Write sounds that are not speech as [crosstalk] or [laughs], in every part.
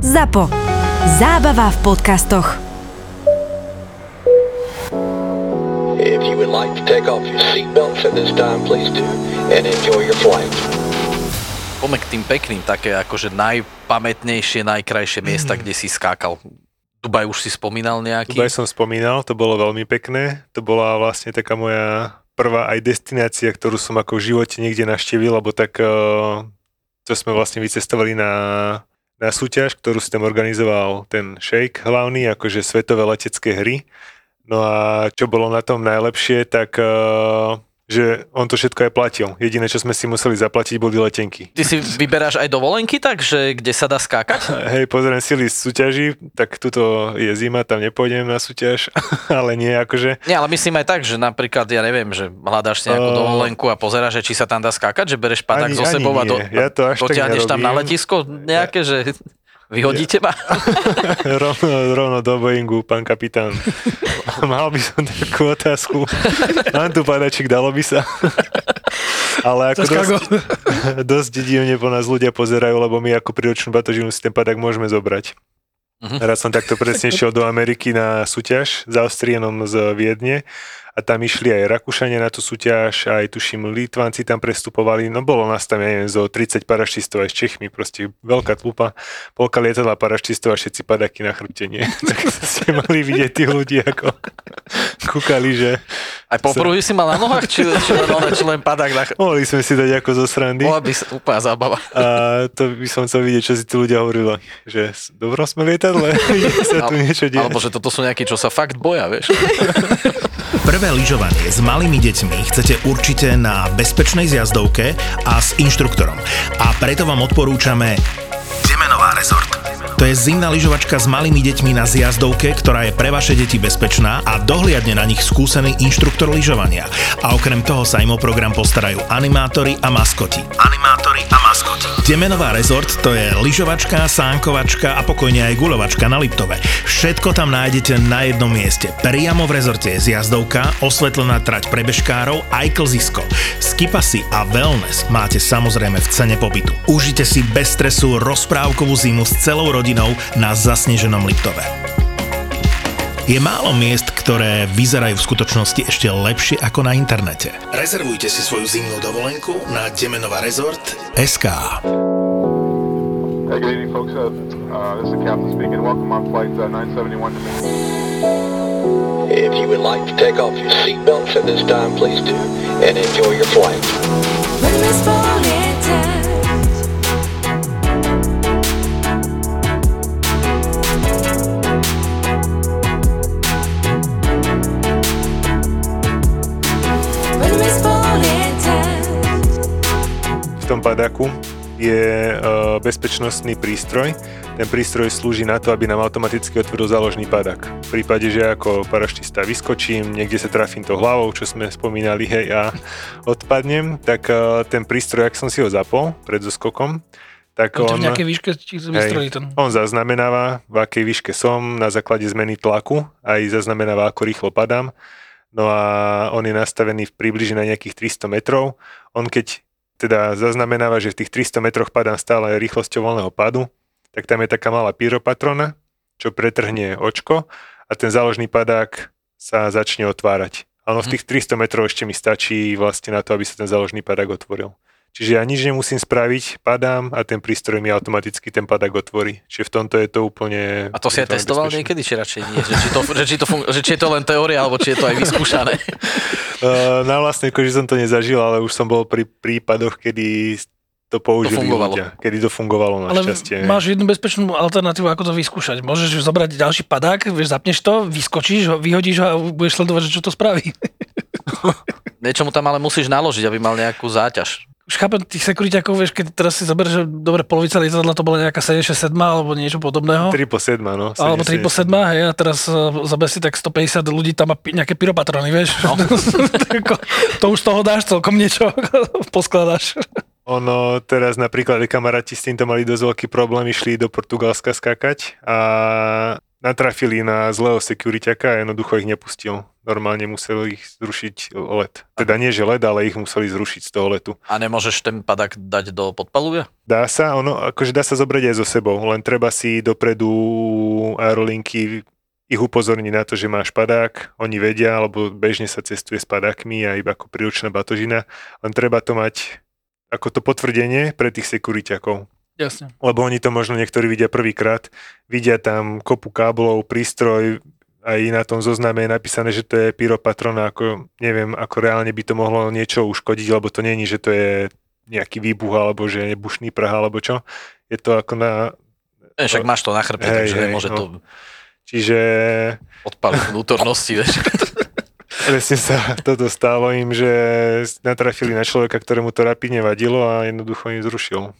ZAPO. Zábava v podcastoch. If you would like to take off your seatbelts at this time, please do, and enjoy your flight. Poďme k tým pekným, také akože najpamätnejšie, najkrajšie miesta, kde si skákal. Dubaj už si spomínal nejaký? Dubaj som spomínal, to bolo veľmi pekné. To bola vlastne taká moja prvá aj destinácia, ktorú som ako v živote niekde naštívil, lebo tak uh, to sme vlastne vycestovali na na súťaž, ktorú si tam organizoval ten Shake hlavný, akože svetové letecké hry. No a čo bolo na tom najlepšie, tak uh, že on to všetko aj platil. Jediné, čo sme si museli zaplatiť, boli letenky. Ty si vyberáš aj dovolenky tak, že kde sa dá skákať? [laughs] Hej, pozriem si list súťaží, tak tuto je zima, tam nepôjdem na súťaž, [laughs] ale nie akože... Nie, ale myslím aj tak, že napríklad, ja neviem, že hľadáš si nejakú uh, dovolenku a pozeráš, že či sa tam dá skákať, že bereš padak so sebou a do, ja to až dotiahneš tam na letisko nejaké, že Vyhodíte ma? [laughs] rovno, rovno do Boeingu, pán kapitán. Mal by som takú otázku. Mám tu padačik, dalo by sa. Ale ako dosť, [laughs] dosť divne po nás ľudia pozerajú, lebo my ako príročnú batožinu si ten padak môžeme zobrať. Uh-huh. Raz som takto presne šiel do Ameriky na súťaž za Austrienom z Viedne a tam išli aj Rakúšania na tú súťaž, aj tuším Litvanci tam prestupovali, no bolo nás tam, ja neviem, zo 30 paraštistov aj s Čechmi, proste veľká tlupa, polka lietadla paraštistov a všetci padaky na chrbte, nie? [laughs] tak ste mali vidieť tí ľudí, ako kúkali, že... Aj popruhy si mal na nohách, či, či, len, či len padak na... Mohli sme si dať ako zo srandy. Bola by sa úplná zábava. A to by som chcel vidieť, čo si tí ľudia hovorili, že dobro sme lietadle, [laughs] sa tu niečo deje. Alebo že toto sú nejakí, čo sa fakt boja, vieš. [laughs] Prvé lyžovanie s malými deťmi chcete určite na bezpečnej zjazdovke a s inštruktorom. A preto vám odporúčame Demenová rezort. To je zimná lyžovačka s malými deťmi na zjazdovke, ktorá je pre vaše deti bezpečná a dohliadne na nich skúsený inštruktor lyžovania. A okrem toho sa im o program postarajú animátori a maskoti. Animátori a maskoti. Temenová rezort to je lyžovačka, sánkovačka a pokojne aj guľovačka na Liptove. Všetko tam nájdete na jednom mieste. Priamo v rezorte je zjazdovka, osvetlená trať pre bežkárov aj klzisko. Skipasy a wellness máte samozrejme v cene pobytu. Užite si bez stresu rozprávkovú zimu s celou rodinou na zasneženom Liptove. Je málo miest, ktoré vyzerajú v skutočnosti ešte lepšie ako na internete. Rezervujte si svoju zimnú dovolenku na Demenova Resort SK. Hey, good evening, folks. Uh, uh, this is the captain speaking. Welcome on flight uh, 971 to If you would like to take off your seatbelts at this time, please do, and enjoy your flight. Tom padaku je uh, bezpečnostný prístroj. Ten prístroj slúži na to, aby nám automaticky otvoril záložný padak. V prípade, že ako paraštista vyskočím, niekde sa trafím to hlavou, čo sme spomínali, hej, a odpadnem, tak uh, ten prístroj, ak som si ho zapol pred zoskokom, tak on, on, nejakej výške hej, ten... on zaznamenáva, v akej výške som, na základe zmeny tlaku, aj zaznamenáva, ako rýchlo padám. No a on je nastavený v približne na nejakých 300 metrov. On keď teda zaznamenáva, že v tých 300 metroch padám stále rýchlosťou voľného padu, tak tam je taká malá pyropatrona, čo pretrhne očko a ten záložný padák sa začne otvárať. Ale v mhm. tých 300 metrov ešte mi stačí vlastne na to, aby sa ten záložný padák otvoril. Čiže ja nič nemusím spraviť, padám a ten prístroj mi automaticky ten padak otvorí. Čiže v tomto je to úplne... A to si aj testoval bezpečné. niekedy, či radšej nie? Že či, to, že, či to fun- že či je to len teória, alebo či je to aj vyskúšané? Uh, [laughs] na vlastne že som to nezažil, ale už som bol pri prípadoch, kedy to použili to ľudia, kedy to fungovalo na Ale šťastie. máš jednu bezpečnú alternatívu, ako to vyskúšať. Môžeš zobrať ďalší padák, vieš, zapneš to, vyskočíš ho, vyhodíš ho a budeš sledovať, že čo to spraví. [laughs] Niečo mu tam ale musíš naložiť, aby mal nejakú záťaž už chápem tých sekuriťakov, vieš, keď teraz si zoberieš, že dobre, polovica lietadla to bola nejaká 767 alebo niečo podobného. 3 po 7, no. 7, alebo 3 po 7, hej, a teraz uh, zober si tak 150 ľudí tam má nejaké pyropatrony, vieš. No. [laughs] to už toho dáš celkom niečo, [laughs] poskladáš. Ono teraz napríklad kamaráti s týmto mali dosť veľký problém, išli do Portugalska skákať a natrafili na zlého securityaka a jednoducho ich nepustil. Normálne museli ich zrušiť let. Teda nie, že led, ale ich museli zrušiť z toho letu. A nemôžeš ten padak dať do podpalubia? Dá sa, ono, akože dá sa zobrať aj so sebou, len treba si dopredu aerolinky ich upozorniť na to, že máš padák, oni vedia, alebo bežne sa cestuje s padákmi a iba ako príručná batožina, len treba to mať ako to potvrdenie pre tých sekuriťakov. Jasne. Lebo oni to možno niektorí vidia prvýkrát, vidia tam kopu káblov, prístroj, aj na tom zozname je napísané, že to je pyropatron a ako, neviem, ako reálne by to mohlo niečo uškodiť, lebo to není, že to je nejaký výbuch, alebo že je bušný prah, alebo čo. Je to ako na... E, však máš to na chrbe, Hej, takže hej, nemôže no. to Čiže odpaliť vnútornosti, vieš. [laughs] presne sa toto stalo im, že natrafili na človeka, ktorému to rapidne vadilo a jednoducho im zrušil.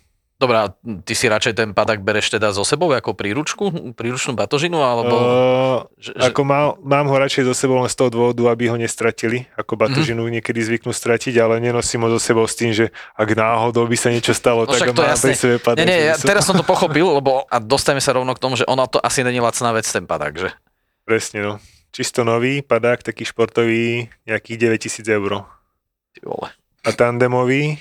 Dobre, a ty si radšej ten padak bereš teda so sebou ako príručku, príručnú batožinu, alebo... Uh, že, ako mal, mám ho radšej so sebou len z toho dôvodu, aby ho nestratili, ako batožinu mm-hmm. niekedy zvyknú stratiť, ale nenosím ho so sebou s tým, že ak náhodou by sa niečo stalo, No tak mám jasne. pri sebe padák. Nie, nie, ja teraz som to [laughs] pochopil, lebo a dostaneme sa rovno k tomu, že ono to asi není lacná vec, ten padak, že? Presne, no. Čisto nový padák, taký športový, nejakých 9000 eur. Ty vole. A tandemový,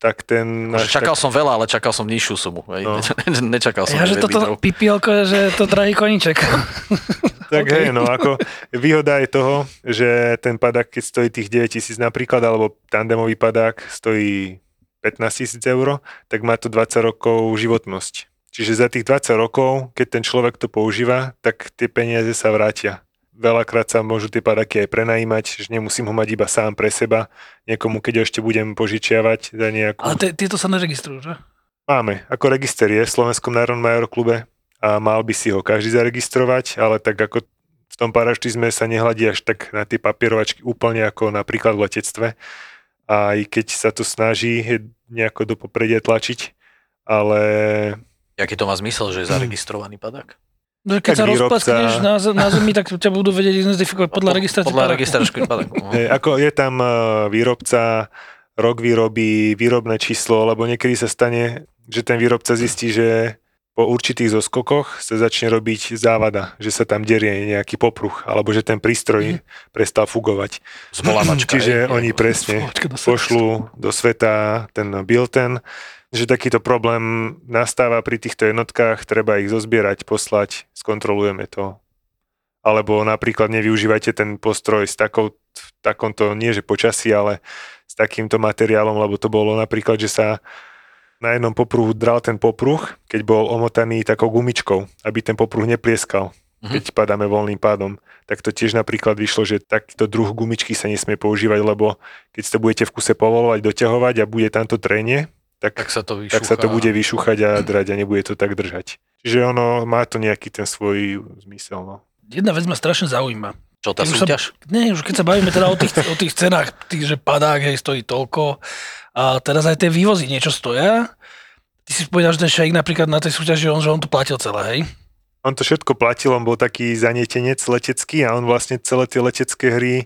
tak ten... Akože náš čakal tak, som veľa, ale čakal som nižšiu sumu. Hej. No. [laughs] Nečakal som Ja, že 9 toto pipielko že to drahý koníček. [laughs] tak OK. hej, no ako výhoda je toho, že ten padák, keď stojí tých 9000 napríklad, alebo tandemový padák stojí 15 000 eur, tak má to 20 rokov životnosť. Čiže za tých 20 rokov, keď ten človek to používa, tak tie peniaze sa vrátia. Veľakrát sa môžu tie padáky aj prenajímať, že nemusím ho mať iba sám pre seba, niekomu, keď ho ešte budem požičiavať za nejakú... Ale te- tieto sa neregistrujú, že? Máme, ako register je v Slovenskom národnom aeroklube a mal by si ho každý zaregistrovať, ale tak ako v tom paraštizme sa nehľadí až tak na tie papierovačky úplne ako napríklad v letectve. A i keď sa to snaží nejako do popredia tlačiť, ale Jaký to má zmysel, že je zaregistrovaný padak? No, keď Tak sa výrobca- rozplaskneš na, na zemi, tak ťa budú vedieť identifikovať podľa registrácie. Podľa padak. no. hej, ako je tam eh, výrobca, rok výroby, výrobné číslo, lebo niekedy sa stane, že ten výrobca zistí, že po určitých zoskokoch sa začne robiť závada, že sa tam derie nejaký popruh, alebo že ten prístroj prestal fugovať. Zvolávačka. Čiže hej. oni presne do seba. pošlú do sveta ten bilten, že takýto problém nastáva pri týchto jednotkách, treba ich zozbierať, poslať, skontrolujeme to. Alebo napríklad nevyužívajte ten postroj s takou, takomto, nie že počasí, ale s takýmto materiálom, lebo to bolo napríklad, že sa na jednom popruhu dral ten popruh, keď bol omotaný takou gumičkou, aby ten popruh neplieskal, Mhm. keď padáme voľným pádom. Tak to tiež napríklad vyšlo, že takýto druh gumičky sa nesmie používať, lebo keď to budete v kuse povolovať, doťahovať a bude tam to trenie, tak, Tak sa to tak sa to bude vyšúchať a drať a nebude to tak držať. Čiže ono má to nejaký ten svoj zmysel. No. Jedna vec ma strašne zaujíma. Čo, tá Keď už sa- súťaž? Nie, už keď sa bavíme teda o tých, o tých cenách, tých, že padák, hej, stojí toľko a teraz aj tie vývozy niečo stoja. Ty si spomínal, že ten šejk napríklad na tej súťaži, on, že on to platil celé, hej? On to všetko platil, on bol taký zanietenec letecký a on vlastne celé tie letecké hry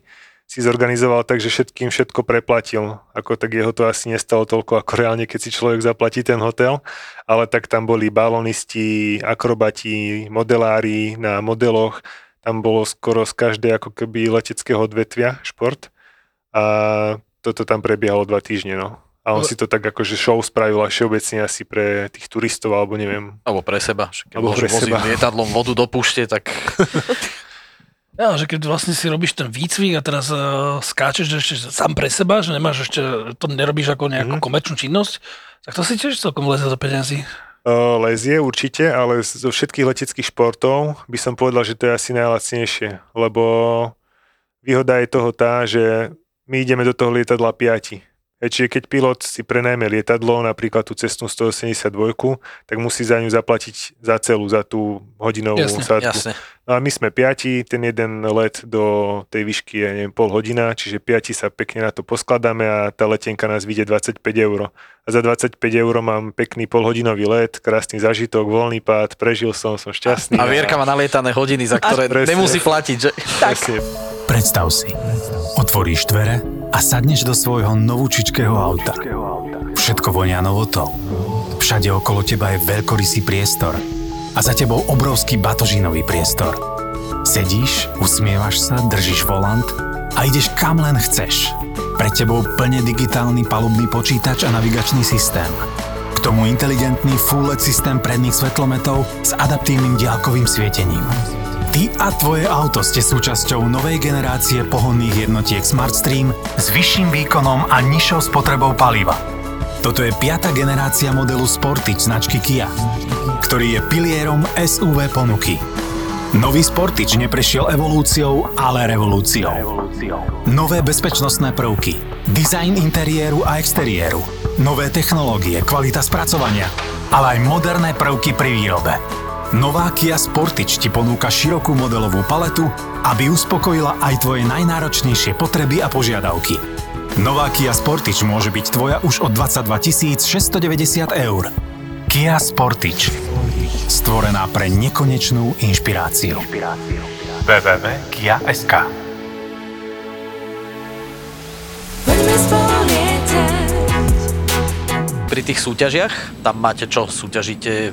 si zorganizoval tak, že všetkým všetko preplatil. Ako tak jeho to asi nestalo toľko ako reálne, keď si človek zaplatí ten hotel, ale tak tam boli balonisti, akrobati, modelári na modeloch, tam bolo skoro z každej ako keby leteckého odvetvia šport a toto tam prebiehalo dva týždne, no. A on si to tak akože show spravil a všeobecne asi pre tých turistov, alebo neviem. Alebo pre seba. Keď Alebo pre seba. lietadlom vodu do púšte, tak [laughs] Ja, že keď vlastne si robíš ten výcvik a teraz uh, skáčeš ešte sám pre seba, že nemáš ešte, to nerobíš ako nejakú Mhm. komerčnú činnosť, tak to si tiež celkom leze do peniazy. Uh, lezie určite, ale zo všetkých leteckých športov by som povedal, že to je asi najlacnejšie, lebo výhoda je toho tá, že my ideme do toho lietadla piati. Hej, Čiže keď pilot si prenajme lietadlo, napríklad tú cestnú 182, tak musí za ňu zaplatiť za celú, za tú hodinovú Jasne, sádku. jasne. No a my sme piati, ten jeden let do tej výšky je neviem, pol hodina, čiže piati sa pekne na to poskladáme a tá letenka nás vyjde 25 eur. A za 25 eur mám pekný polhodinový let, krásny zažitok, voľný pád, prežil som, som šťastný. A Vierka má nalietané hodiny, za ktoré Presne. nemusí platiť, že? Presne. Predstav si, otvoríš dvere a sadneš do svojho novúčičkého auta. Všetko vonia novotou. Všade okolo teba je veľkorysý priestor. A za tebou obrovský batožinový priestor. Sedíš, usmievaš sa, držíš volant a ideš kam len chceš. Pred tebou plne digitálny palubný počítač a navigačný systém. K tomu inteligentný full LED systém predných svetlometov s adaptívnym diaľkovým svietením. Ty a tvoje auto ste súčasťou novej generácie pohonných jednotiek SmartStream s vyšším výkonom a nižšou spotrebou paliva. Toto je piata generácia modelu Sportage značky Kia, ktorý je pilierom SUV ponuky. Nový Sportage neprešiel evolúciou, ale revolúciou. Nové bezpečnostné prvky, dizajn interiéru a exteriéru, nové technológie, kvalita spracovania, ale aj moderné prvky pri výrobe. Nová Kia Sportage ti ponúka širokú modelovú paletu, aby uspokojila aj tvoje najnáročnejšie potreby a požiadavky. Nová Kia Sportage môže byť tvoja už od 22 690 eur. Kia Sportage. Stvorená pre nekonečnú inšpiráciu. www.kia.sk Pri tých súťažiach, tam máte čo? Súťažíte e,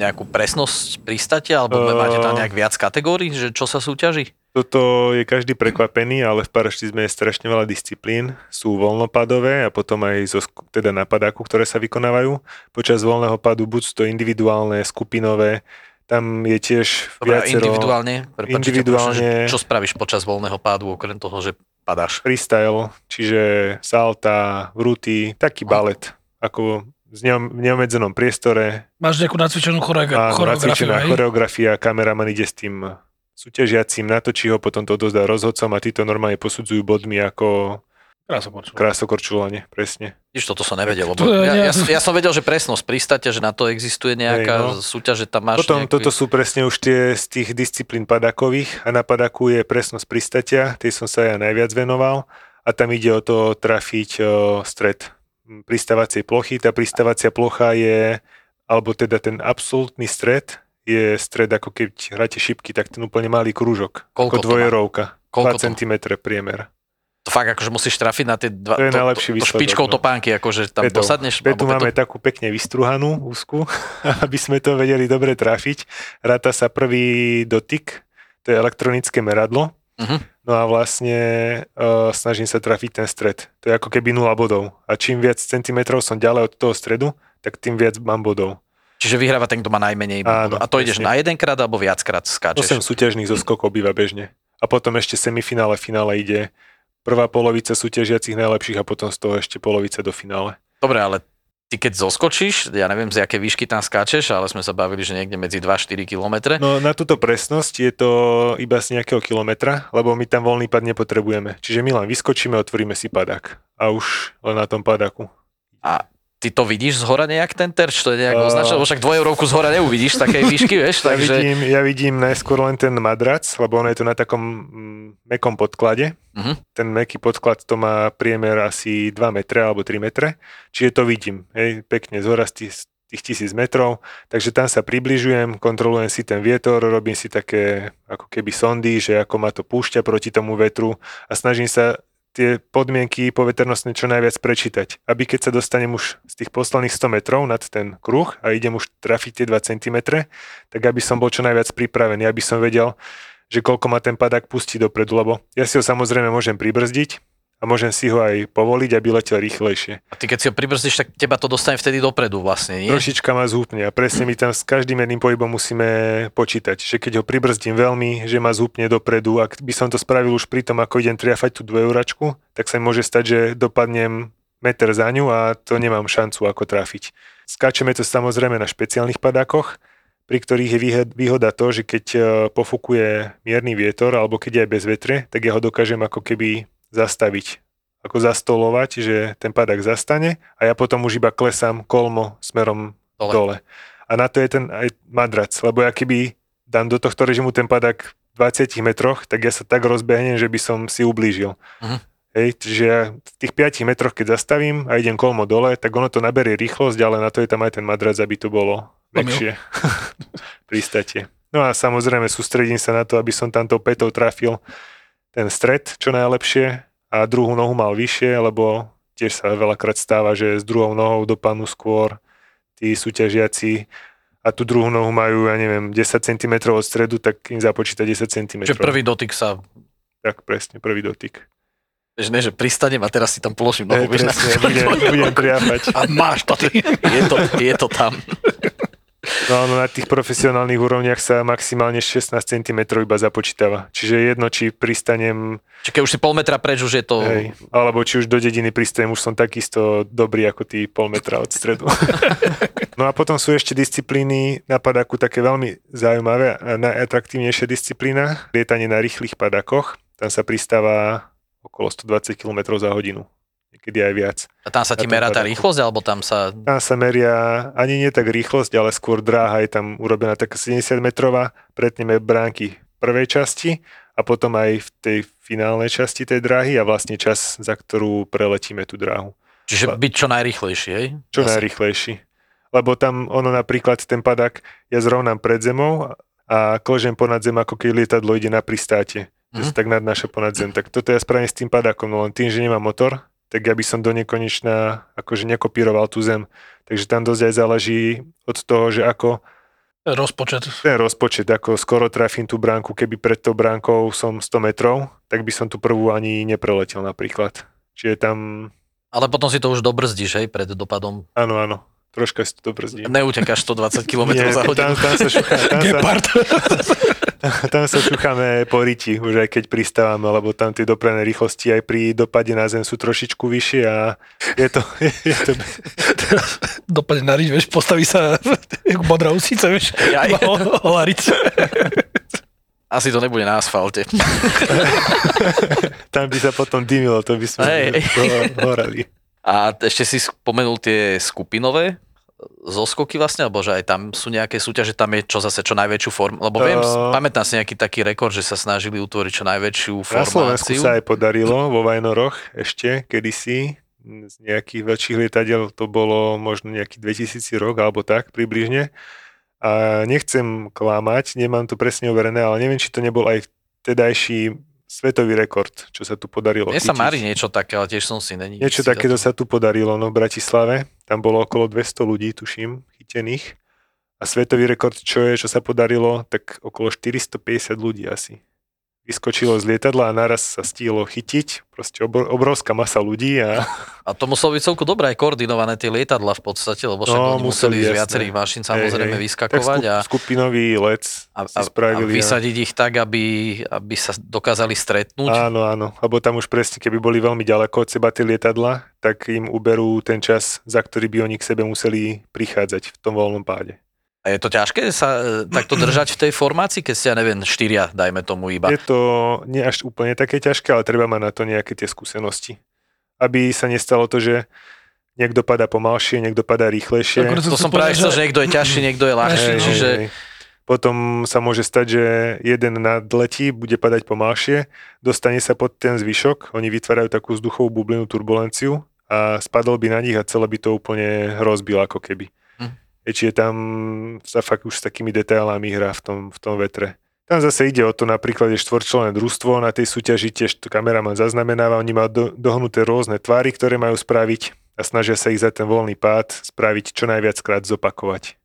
nejakú presnosť pristate, alebo Eh. máte tam nejak viac kategórií, že čo sa súťaží? Toto je každý prekvapený, ale v paraštizme je strašne veľa disciplín. Sú voľnopadové a potom aj zo, teda na padáku, ktoré sa vykonávajú. Počas voľného padu buď sú to individuálne, skupinové, tam je tiež Dobre, viacero... individuálne, prepáčte, individuálne čo spravíš počas voľného pádu, okrem toho, že padáš? freestyle, čiže salta, vruty, taký balet, ako v neom- v neomedzenom priestore, Máš nejakú nacvičenú choreo- Áno, choreografiu, nacvičená hej? choreografia, kameraman ide s tým súťažiacím, natočí ho, potom to odozdá rozhodcom a títo normálne posudzujú bodmi ako krásokorčulanie, presne. Vidíš, toto som nevedel, lebo ja, ja, som- ja som vedel, že presnosť pristate, že na to existuje nejaká Hej, no. súťaž, že tam máš Potom nejaký... toto sú presne už tie z tých disciplín padakových a na padaku je presnosť pristatia, tej som sa ja najviac venoval a tam ide o to trafiť o, stred m, pristávacej plochy. Tá pristávacia plocha je, alebo teda ten absolútny stred je stred ako keď hráte šipky, tak ten úplne malý krúžok. Koľko ako to dvojerovka. Koľko 2 to má? cm priemer. To fakt akože musíš trafiť na tie dva... To je najlepší to, to špičkou no. topánky, akože tam Petou. posadneš... Petu máme takú pekne vystruhanú úzku, [laughs] aby sme to vedeli dobre trafiť. Ráta sa prvý dotyk, to je elektronické meradlo. Mhm. No a vlastne uh, snažím sa trafiť ten stred. To je ako keby 0 bodov. A čím viac centimetrov som ďalej od toho stredu, tak tým viac mám bodov. Čiže vyhráva ten, kto má najmenej. Áno, a to ideš presne. na jedenkrát alebo viackrát skáčeš? 8 súťažných zo skokov býva bežne. A potom ešte semifinále, finále ide prvá polovica súťažiacich najlepších a potom z toho ešte polovica do finále. Dobre, ale ty keď zoskočíš, ja neviem z aké výšky tam skáčeš, ale sme sa bavili, že niekde medzi 2-4 km. No na túto presnosť je to iba z nejakého kilometra, lebo my tam voľný pad nepotrebujeme. Čiže my len vyskočíme, otvoríme si padák. A už len na tom padaku. A ty to vidíš z hora nejak ten terč? To je nejak A- označené, lebo však dvojeurovku z hora neuvidíš z takej výšky, vieš, Ja, takže... vidím, ja vidím najskôr len ten madrac, lebo ono je to na takom mm, mekom podklade. Mhm. Ten meký podklad to má priemer asi 2 metre alebo 3 metre. Čiže to vidím, hej, pekne z hora z tých, tých tisíc metrov. Takže tam sa približujem, kontrolujem si ten vietor, robím si také ako keby sondy, že ako ma to púšťa proti tomu vetru a snažím sa tie podmienky poveternostné čo najviac prečítať. Aby keď sa dostanem už z tých posledných 100 metrov nad ten kruh a idem už trafiť tie 2 cm, tak aby som bol čo najviac pripravený, aby som vedel, že koľko ma ten padák pustí dopredu, lebo ja si ho samozrejme môžem pribrzdiť a môžem si ho aj povoliť, aby letel rýchlejšie. A ty keď si ho pribrzdíš, tak teba to dostane vtedy dopredu vlastne, nie? Trošička ma zhúpne a presne my tam s každým jedným pohybom musíme počítať, že keď ho pribrzdím veľmi, že ma zhúpne dopredu, ak by som to spravil už pri tom, ako idem triafať tú dvojuračku, tak sa môže stať, že dopadnem meter za ňu a to nemám šancu ako trafiť. Skáčeme to samozrejme na špeciálnych padákoch, pri ktorých je výhod- výhoda to, že keď e, pofukuje mierny vietor alebo keď je aj bez vetre, tak ja ho dokážem ako keby zastaviť, ako zastolovať, že ten padák zastane a ja potom už iba klesám kolmo smerom Dole. dole. A na to je ten aj madrac, lebo ja keby dám do tohto režimu ten padák v 20 metroch, tak ja sa tak rozbehnem, že by som si ublížil. Mhm. Hej, čiže ja v tých 5 metroch, keď zastavím a idem kolmo dole, tak ono to naberie rýchlosť, ale na to je tam aj ten madrac, aby to bolo Omyl. mekšie. [laughs] Pristate. No a samozrejme sústredím sa na to, aby som tamto petou trafil ten stred čo najlepšie a druhú nohu mal vyššie, lebo tiež sa veľakrát stáva, že s druhou nohou dopadnú skôr tí súťažiaci a tú druhú nohu majú, ja neviem, 10 cm od stredu, tak im započíta 10 cm. Čiže prvý dotyk sa... Tak presne, prvý dotyk. Vieš, ne, že pristanem a teraz si tam položím Ne, nohu. na- presne, budem, budem [laughs] priapať. A máš to ty. [laughs] je, to, je to tam. [laughs] No, no na tých profesionálnych úrovniach sa maximálne 16 cm iba započítava. Čiže jedno, či pristanem, Čiže keď už si pol metra preč, už je to... hej, alebo či už do dediny pristanem, už som takisto dobrý ako tí pol metra od stredu. [laughs] no a potom sú ešte disciplíny na padáku také veľmi zaujímavé a najatraktívnejšia disciplína, lietanie na rýchlych padákoch. Tam sa pristáva okolo 120 km za hodinu. Niekedy aj viac. A tam sa ti merá tá rýchlosť, alebo tam sa... Tam sa meria ani nie tak rýchlosť, ale skôr dráha. Je tam urobená taká 70 metrová, pretneme bránky prvej časti a potom aj v tej finálnej časti tej dráhy a vlastne čas, za ktorú preletíme tú dráhu. Čiže byť čo najrýchlejší, hej? Čo Zase. najrýchlejší. Lebo tam ono napríklad ten padák, ja zrovnám pred zemou a kložem ponad zem, ako keď lietadlo ide na pristáte. Mm-hmm. Že sa tak nadnáša ponad zem. Tak toto ja spravím s tým padákom, no len tým, že nemám motor, tak ja by som do nekonečna akože nekopíroval tú zem. Takže tam dosť aj záleží od toho, že ako Rozpočet. ten rozpočet, ako skoro trafím tú bránku, keby pred tou bránkou som 100 metrov, tak by som tú prvú ani nepreletel napríklad. Čiže tam, Ale potom si to už dobrzdíš, hej, pred dopadom. áno, áno, troška si to dobrzdí. Neutekáš 120 km Nie, za hodinu. tam, tam, sa šuchá, tam, sa, [laughs] tam sa šucháme po riti, už aj keď pristávame, lebo tam tie dopravné rýchlosti aj pri dopade na zem sú trošičku vyššie a je to, [laughs] je to Dopadne na rič, vieš, postaví sa modrá usica, vieš, holariť. Asi to nebude na asfalte. [laughs] tam by sa potom dymilo, to by sme Hej. ho- horeli. A ešte si spomenul tie skupinové zoskoky vlastne, alebo že aj tam sú nejaké súťaže, tam je čo zase čo najväčšiu formu, lebo viem, To- pamätám si nejaký taký rekord, že sa snažili utvoriť čo najväčšiu Na Slovensku formáciu. sa aj podarilo vo Vajnoroch ešte kedysi z nejakých väčších lietadiel, to bolo možno nejaký 2000 rok alebo tak približne. A nechcem klamať, nemám to presne overené, ale neviem, či to nebol aj vtedajší svetový rekord, čo sa tu podarilo. Mne sa marí niečo také, ale tiež som si není. Niečo takéto sa tu podarilo no, v Bratislave. Tam bolo okolo 200 ľudí, tuším, chytených. A svetový rekord, čo je, čo sa podarilo, tak okolo 450 ľudí asi. Vyskočilo z lietadla a naraz sa stihlo chytiť. Proste obr- obrovská masa ľudí a A to muselo byť celku dobré aj koordinované tie lietadla v podstate, lebo však No, oni museli z viacerých mašín samozrejme Hej, vyskakovať tak a, skup- skupinový let a, a, a spravili. vysadiť ich tak, aby, aby sa dokázali stretnúť. Áno, áno, lebo tam už presne, keby boli veľmi ďaleko od seba tie lietadla, tak im uberú ten čas, za ktorý by oni k sebe museli prichádzať v tom voľnom páde. A je to ťažké sa e, takto držať v tej formácii, keď ste, ja neviem, štyria, dajme tomu iba. Je to nie až úplne také ťažké, ale treba mať na to nejaké tie skúsenosti. Aby sa nestalo to, že niekto padá pomalšie, niekto padá rýchlejšie. Akurát To chcem som práve chcel, že niekto je ťažší, niekto je ľahší, Hej, čiže Potom sa môže stať, že jeden nadletí, bude padať pomalšie, dostane sa pod ten zvyšok, oni vytvárajú takú vzduchovú bublinu, turbulenciu a spadol by na nich a celé by to úplne rozbil ako keby. Čiže tam sa fakt už s takými detailami hrá v tom, v tom vetre. Tam zase ide o to, napríklad je štvorčlenné družstvo, na tej súťaži tiež to kameraman zaznamenáva, oni majú do, dohnuté rôzne tvary, ktoré majú spraviť a snažia sa ich za ten voľný pád spraviť čo najviac krát zopakovať.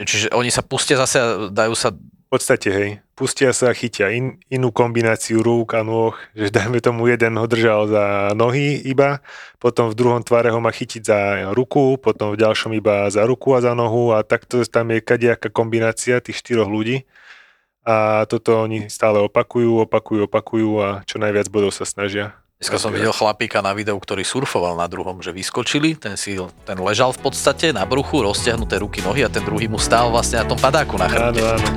čiže oni sa pustia zase a dajú sa... V podstate, hej, pustia sa a chytia in, inú kombináciu rúk a nôh, [laughs] že dajme tomu jeden ho držal za nohy iba, potom v druhom tvare ho má chytiť za ruku, potom v ďalšom iba za ruku a za nohu a takto tam je kadejaká kombinácia tých štyroch ľudí a toto oni stále opakujú, opakujú, opakujú a čo najviac bodov sa snažia. Dneska som videl chlapíka na videu, ktorý surfoval na druhom, že vyskočili, ten si ten ležal v podstate na bruchu, roztiahnuté ruky, nohy a ten druhý mu stál vlastne na tom padáku na Áno, chrbte. áno.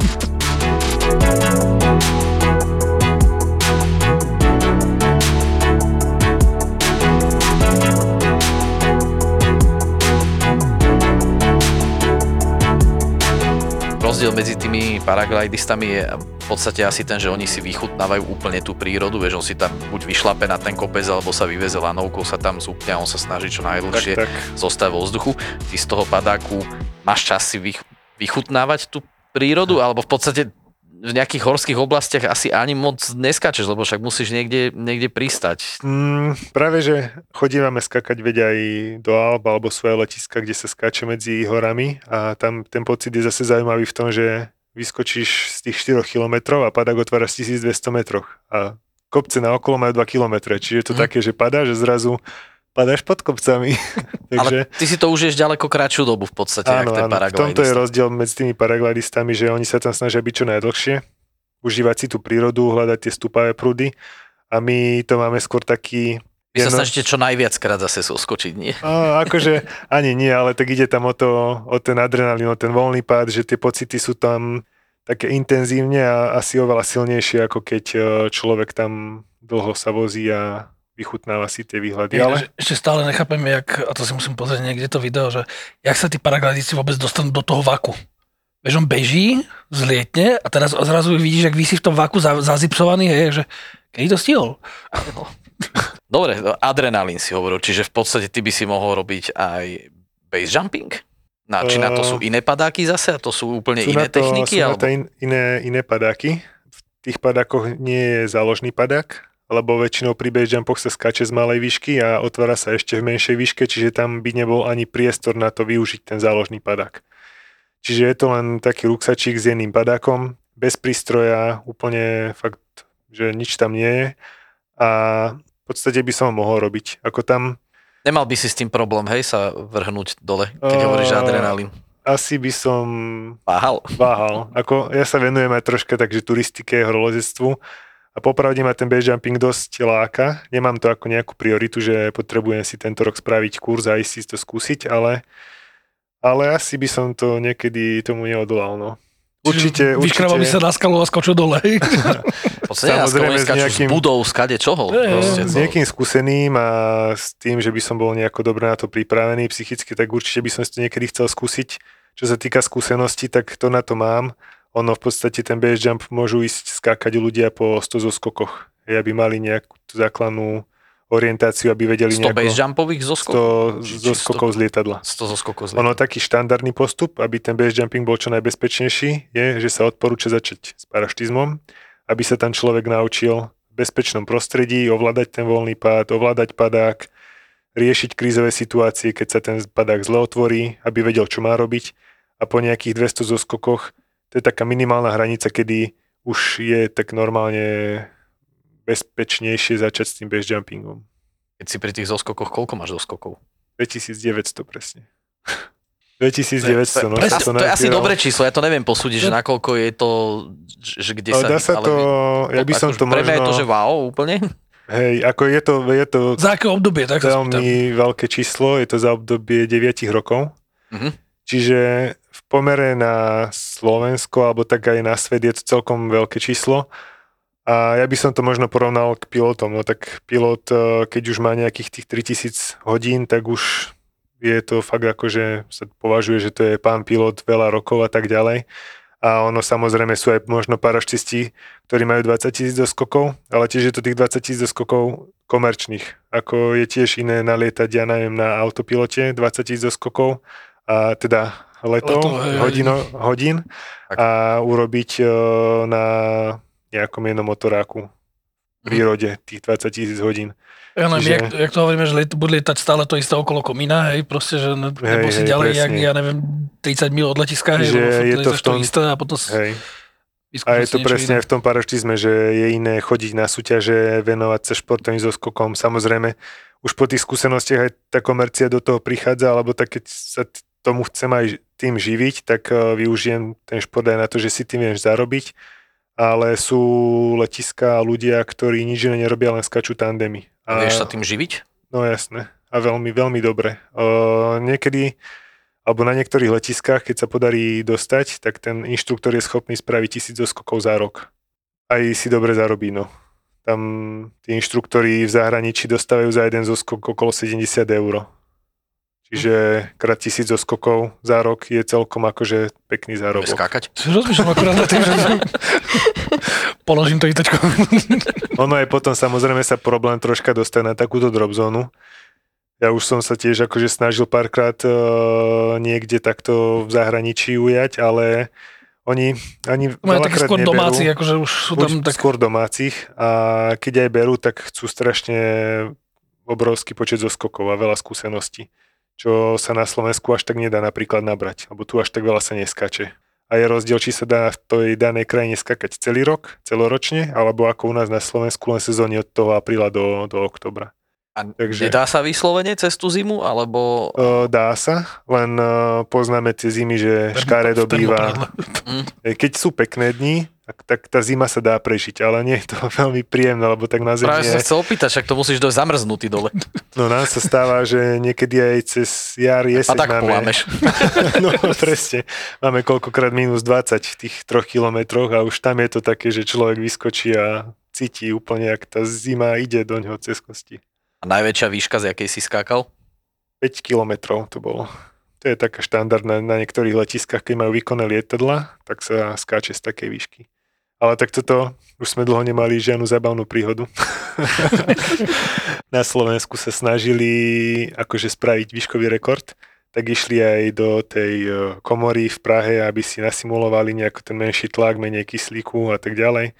Rozdiel medzi tými paraglidistami je podstate asi ten, že oni si vychutnávajú úplne tú prírodu, vieš, on si tam buď vyšlape na ten kopec, alebo sa vyveze lanovkou, sa tam zúpne a on sa snaží čo najdlhšie Tak, tak. zostať vo vzduchu. Ty z toho padáku máš čas si vych- vychutnávať tú prírodu, alebo v podstate v nejakých horských oblastiach asi ani moc neskáčeš, lebo však musíš niekde, niekde pristať. Mm, práve, že chodívame skakať veď aj do Alb alebo svoje letiska, kde sa skáče medzi horami a tam ten pocit je zase zaujímavý v tom, že vyskočíš z tých 4 km a padák otvára z 1200 metroch a kopce na okolo majú 2 km, čiže je to mm. také, že padá, že zrazu padáš pod kopcami. [laughs] Takže... Ale ty si to užiješ ďaleko kratšiu dobu v podstate, áno, ten áno. V tomto je rozdiel medzi tými paraglidistami, že oni sa tam snažia byť čo najdlhšie, užívať si tú prírodu, hľadať tie stupavé prúdy a my to máme skôr taký vy sa snažíte čo najviac krát zase soskočiť, nie? A, akože ani nie, ale tak ide tam o, to, o ten adrenalín, o ten voľný pád, že tie pocity sú tam také intenzívne a asi oveľa silnejšie, ako keď e, človek tam dlho sa vozí a vychutnáva si tie výhľady. ale... Ešte stále nechápem, jak, a to si musím pozrieť niekde to video, že jak sa tí paragladisti vôbec dostanú do toho vaku. Vieš, on beží, zlietne a teraz zrazu vidíš, ak vy si v tom vaku zazipsovaný, hej, že kedy to stihol? Dobre, adrenalín si hovoril, čiže v podstate ty by si mohol robiť aj base jumping? Na, či na to sú iné padáky zase? A to sú úplne sú iné to, techniky? Sú alebo? na to in, iné, iné padáky. V tých padákoch nie je záložný padák, lebo väčšinou pri base jumpoch sa skáče z malej výšky a otvára sa ešte v menšej výške, čiže tam by nebol ani priestor na to využiť ten záložný padák. Čiže je to len taký ruksačík s jedným padákom, bez prístroja, úplne fakt, že nič tam nie je a podstate by som ho mohol robiť. Ako tam... Nemal by si s tým problém, hej, sa vrhnúť dole, keď uh, hovoríš adrenalín. Asi by som... Váhal. Váhal. Ako ja sa venujem aj troška takže turistike, horolezectvu a popravde ma ten base jumping dosť láka. Nemám to ako nejakú prioritu, že potrebujem si tento rok spraviť kurz a ísť si to skúsiť, ale, ale asi by som to niekedy tomu neodolal. No. Určite, určite. By sa na skalu a skočil dole. [laughs] Samozrejme s nejakým... Z budov, skade čoho. Je, s niekým skúseným a s tým, že by som bol nejako dobre na to pripravený psychicky, tak určite by som si to niekedy chcel skúsiť. Čo sa týka skúsenosti, tak to na to mám ono v podstate ten base jump môžu ísť skákať ľudia po 100 zoskokoch. Aby mali nejakú základnú orientáciu, aby vedeli 100 nejako... base jumpových zoskokov? 100 zoskokov z lietadla. 100 zoskokov z lietadla. Ono taký štandardný postup, aby ten base jumping bol čo najbezpečnejší, je, že sa odporúča začať s paraštizmom, aby sa tam človek naučil v bezpečnom prostredí ovládať ten voľný pád, ovládať padák, riešiť krízové situácie, keď sa ten padák zle otvorí, aby vedel, čo má robiť a po nejakých 200 zoskokoch to je taká minimálna hranica, kedy už je tak normálne bezpečnejšie začať s tým base jumpingom. Keď si pri tých zoskokoch, koľko máš zoskokov? 2900 presne. 2900, no. to, to, to je asi dobré číslo, ja to neviem posúdiť, že nakoľko je to, že kde sa... Dá sa to, ja by som to možno... Pre mňa je to, že wow, úplne. Hej, ako je to, je to... Za aké obdobie, tak Veľmi veľké číslo, je to za obdobie 9 rokov. Mm-hmm. Čiže v pomere na Slovensko, alebo tak aj na svet je to celkom veľké číslo. A ja by som to možno porovnal k pilotom. No tak pilot, e, keď už má nejakých tých 3000 hodín, tak už je to fakt ako, že sa považuje, že to je pán pilot veľa rokov a tak ďalej. A ono samozrejme sú aj možno paraštisti, ktorí majú 20 tisíc doskokov, ale tiež je to tých 20 tisíc doskokov komerčných. Ako je tiež iné nalietať, ja neviem, na autopilote 20 tisíc doskokov a teda letov, Leto, hodino, hodín tak. a urobiť uh, na nejakom jednom motoráku v mhm. prírode tých 20 tisíc hodín. Ja neviem, Čiže... jak, jak to hovoríme, že let, bude lietať stále to isté okolo komína, hej, proste, že ne, nebo si ďalej, jak, ja neviem, 30 mil od letiska, hej, že je to v tom, to isté a potom hej. A je to presne aj v tom paraštizme, že je iné chodiť na súťaže, venovať sa športovým zoskokom. Samozrejme, už po tých skúsenostiach aj tá komercia do toho prichádza, alebo tak keď sa tomu chcem aj tým živiť, tak e, využijem ten šport aj na to, že si tým vieš zarobiť, ale sú letiska ľudia, ktorí nič iné nerobia, len skačú tandemy. A vieš sa tým živiť? No jasné. A veľmi, veľmi dobre. Uh, niekedy, alebo na niektorých letiskách, keď sa podarí dostať, tak ten inštruktor je schopný spraviť tisíc doskokov za rok. Aj si dobre zarobí, no. Tam tí inštruktori v zahraničí dostávajú za jeden zoskok okolo 70 eur Čiže krát tisíc skokov za rok je celkom akože pekný zárobok. Skákať? Rozmýšľam akurát na tým, že položím to itačko. ono je potom samozrejme sa problém troška dostať na takúto drobzónu. Ja už som sa tiež akože snažil párkrát uh, niekde takto v zahraničí ujať, ale Oni ani Majú veľakrát skôr neberú, domáci, akože už sú tam tak... skôr domácich a keď aj berú, tak chcú strašne obrovský počet zoskokov a veľa skúseností, čo sa na Slovensku až tak nedá napríklad nabrať, lebo tu až tak veľa sa neskače. A je rozdiel, či sa dá v tej danej krajine skakať celý rok, celoročne, alebo ako u nás na Slovensku len sezóne od toho apríla do, do oktobra. A Takže- nedá sa vyslovene cez tú zimu, alebo... O, dá sa, len o, poznáme tie zimy, že škaredo v býva. termopredle. E, Keď sú pekné dni, tak, tak tá zima sa dá prežiť, ale nie je to [laughs] veľmi príjemné, lebo tak na zemi Práve som chcel opýtať, však to musíš dojsť zamrznutý dole. no nám sa stáva, že niekedy aj cez jar, A jeseň tak máme, polámeš. [laughs] no presne, máme koľkokrát minus 20 v tých troch kilometroch a už tam je to také, že človek vyskočí a cíti úplne, ak tá zima ide do ňoho cez kosti. A najväčšia výška, z jakej si skákal? 5 kilometrov to bolo. To je taká štandardná na niektorých letiskách, keď majú výkonné lietadla, tak sa skáče z takej výšky. Ale tak toto, už sme dlho nemali žiadnu zábavnú príhodu. [laughs] na Slovensku sa snažili akože spraviť výškový rekord, tak išli aj do tej e, komory v Prahe, aby si nasimulovali nejako ten menší tlak, menej kyslíku a tak ďalej.